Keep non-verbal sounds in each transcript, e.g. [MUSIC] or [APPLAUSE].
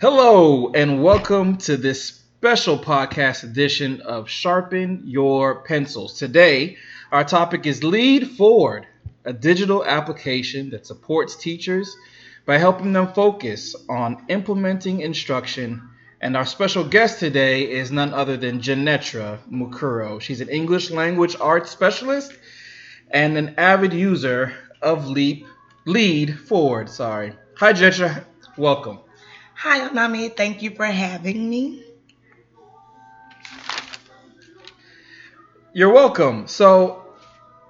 Hello, and welcome to this special podcast edition of Sharpen Your Pencils. Today, our topic is Lead4ward, a digital application that supports teachers by helping them focus on implementing instruction. And our special guest today is none other than Jaenetra Mukuro. She's an English language arts specialist and an avid user of Leap Lead4ward. Sorry. Hi, Jaenetra. Welcome. Hi, Onami. Thank you for having me. You're welcome. So,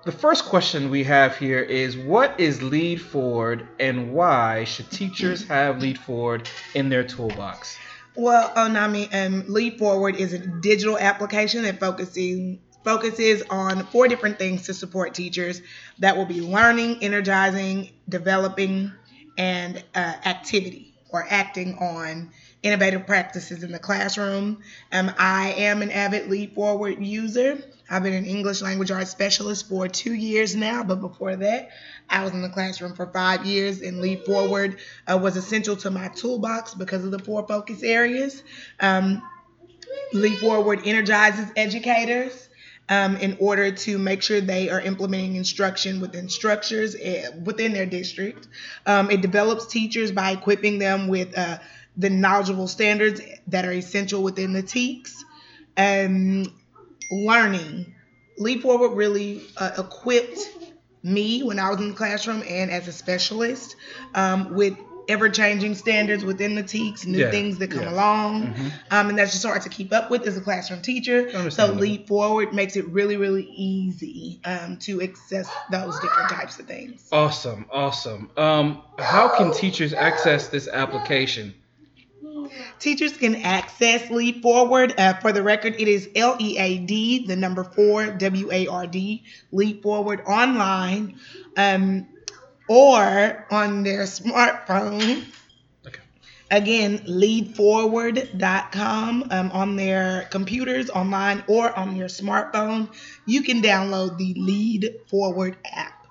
the first question we have here is what is Lead4ward and why should teachers have Lead4ward in their toolbox? Well, Onami, um, Lead4ward is a digital application that focuses focuses on four different things to support teachers that will be learning, energizing, developing, and uh, activity or acting on innovative practices in the classroom. Um, I am an avid Leap Forward user. I've been an English language arts specialist for two years now, but before that, I was in the classroom for five years, and Leap Forward uh, was essential to my toolbox because of the four focus areas. Um, Lead4ward energizes educators. Um, in order to make sure they are implementing instruction within structures uh, within their district. Um, it develops teachers by equipping them with uh, the knowledgeable standards that are essential within the TEKS. Um, learning. Leap Forward really uh, equipped me when I was in the classroom and as a specialist um, with ever changing standards within the TEKS, new yeah, things that come yeah. along. Mm-hmm. Um, and that's just hard to keep up with as a classroom teacher. So Leap Forward makes it really, really easy um, to access those different types of things. Awesome, awesome. Um, how can teachers access this application? Teachers can access Lead4ward. Uh, for the record, it is L E A D, the number four, W A R D, Lead4ward online. Um, or on their smartphone. Okay. Again, lead4ward.com um, on their computers, online, or on your smartphone. You can download the Lead4ward app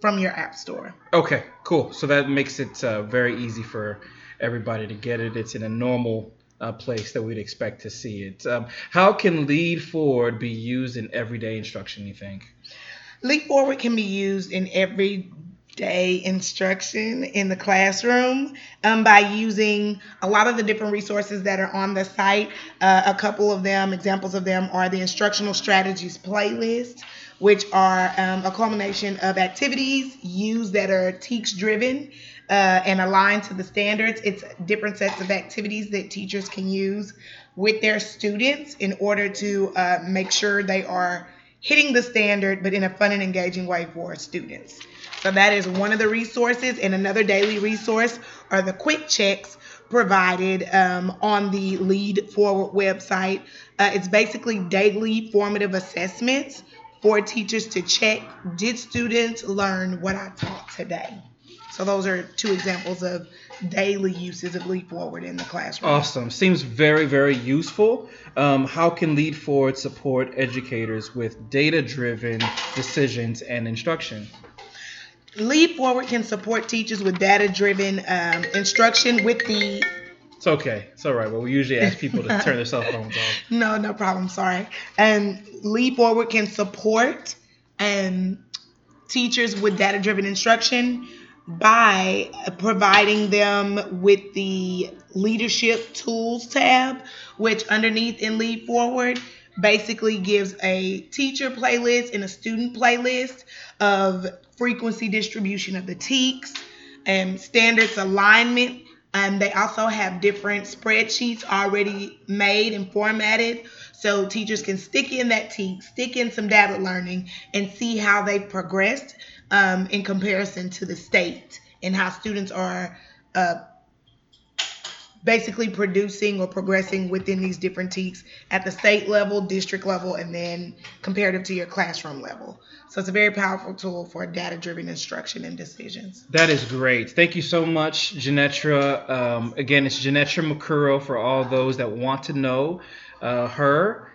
from your app store. Okay, cool. So that makes it uh, very easy for everybody to get it. It's in a normal uh, place that we'd expect to see it. Um, how can Lead4ward be used in everyday instruction, you think? Lead4ward can be used in every day instruction in the classroom um, by using a lot of the different resources that are on the site. Uh, a couple of them, examples of them, are the instructional strategies playlist, which are um, a culmination of activities used that are teach driven. Uh, and aligned to the standards. It's different sets of activities that teachers can use with their students in order to uh, make sure they are hitting the standard, but in a fun and engaging way for students. So that is one of the resources. And another daily resource are the quick checks provided um, on the Lead4ward website. Uh, it's basically daily formative assessments for teachers to check did students learn what I taught today? So those are two examples of daily uses of Lead4ward in the classroom. Awesome. Seems very, very useful. Um, how can Lead4ward support educators with data driven decisions and instruction? Lead4ward can support teachers with data driven um, instruction with the. It's okay. It's all right. Well, we usually ask people to turn their cell phones off. [LAUGHS] No, no problem. Sorry. And Lead4ward can support um, teachers with data driven instruction by providing them with the leadership tools tab, which underneath in Lead4ward basically gives a teacher playlist and a student playlist of frequency distribution of the TEKS and standards alignment. And they also have different spreadsheets already made and formatted so teachers can stick in that TEKS, stick in some data learning, and see how they've progressed um, in comparison to the state and how students are uh, basically producing or progressing within these different TEKS at the state level, district level, and then comparative to your classroom level. So it's a very powerful tool for data driven instruction and decisions. That is great. Thank you so much, Jaenetra. Um, again, it's Jaenetra Mukuro for all those that want to know uh, her.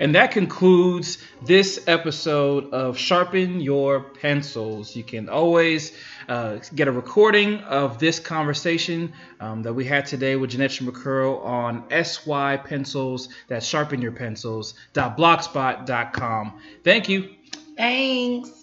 And that concludes this episode of Sharpen Your Pencils. You can always uh, get a recording of this conversation um, that we had today with Jeanette McCurl on SY Pencils. That's sharpenyourpencils.blogspot.com. Thank you. Thanks.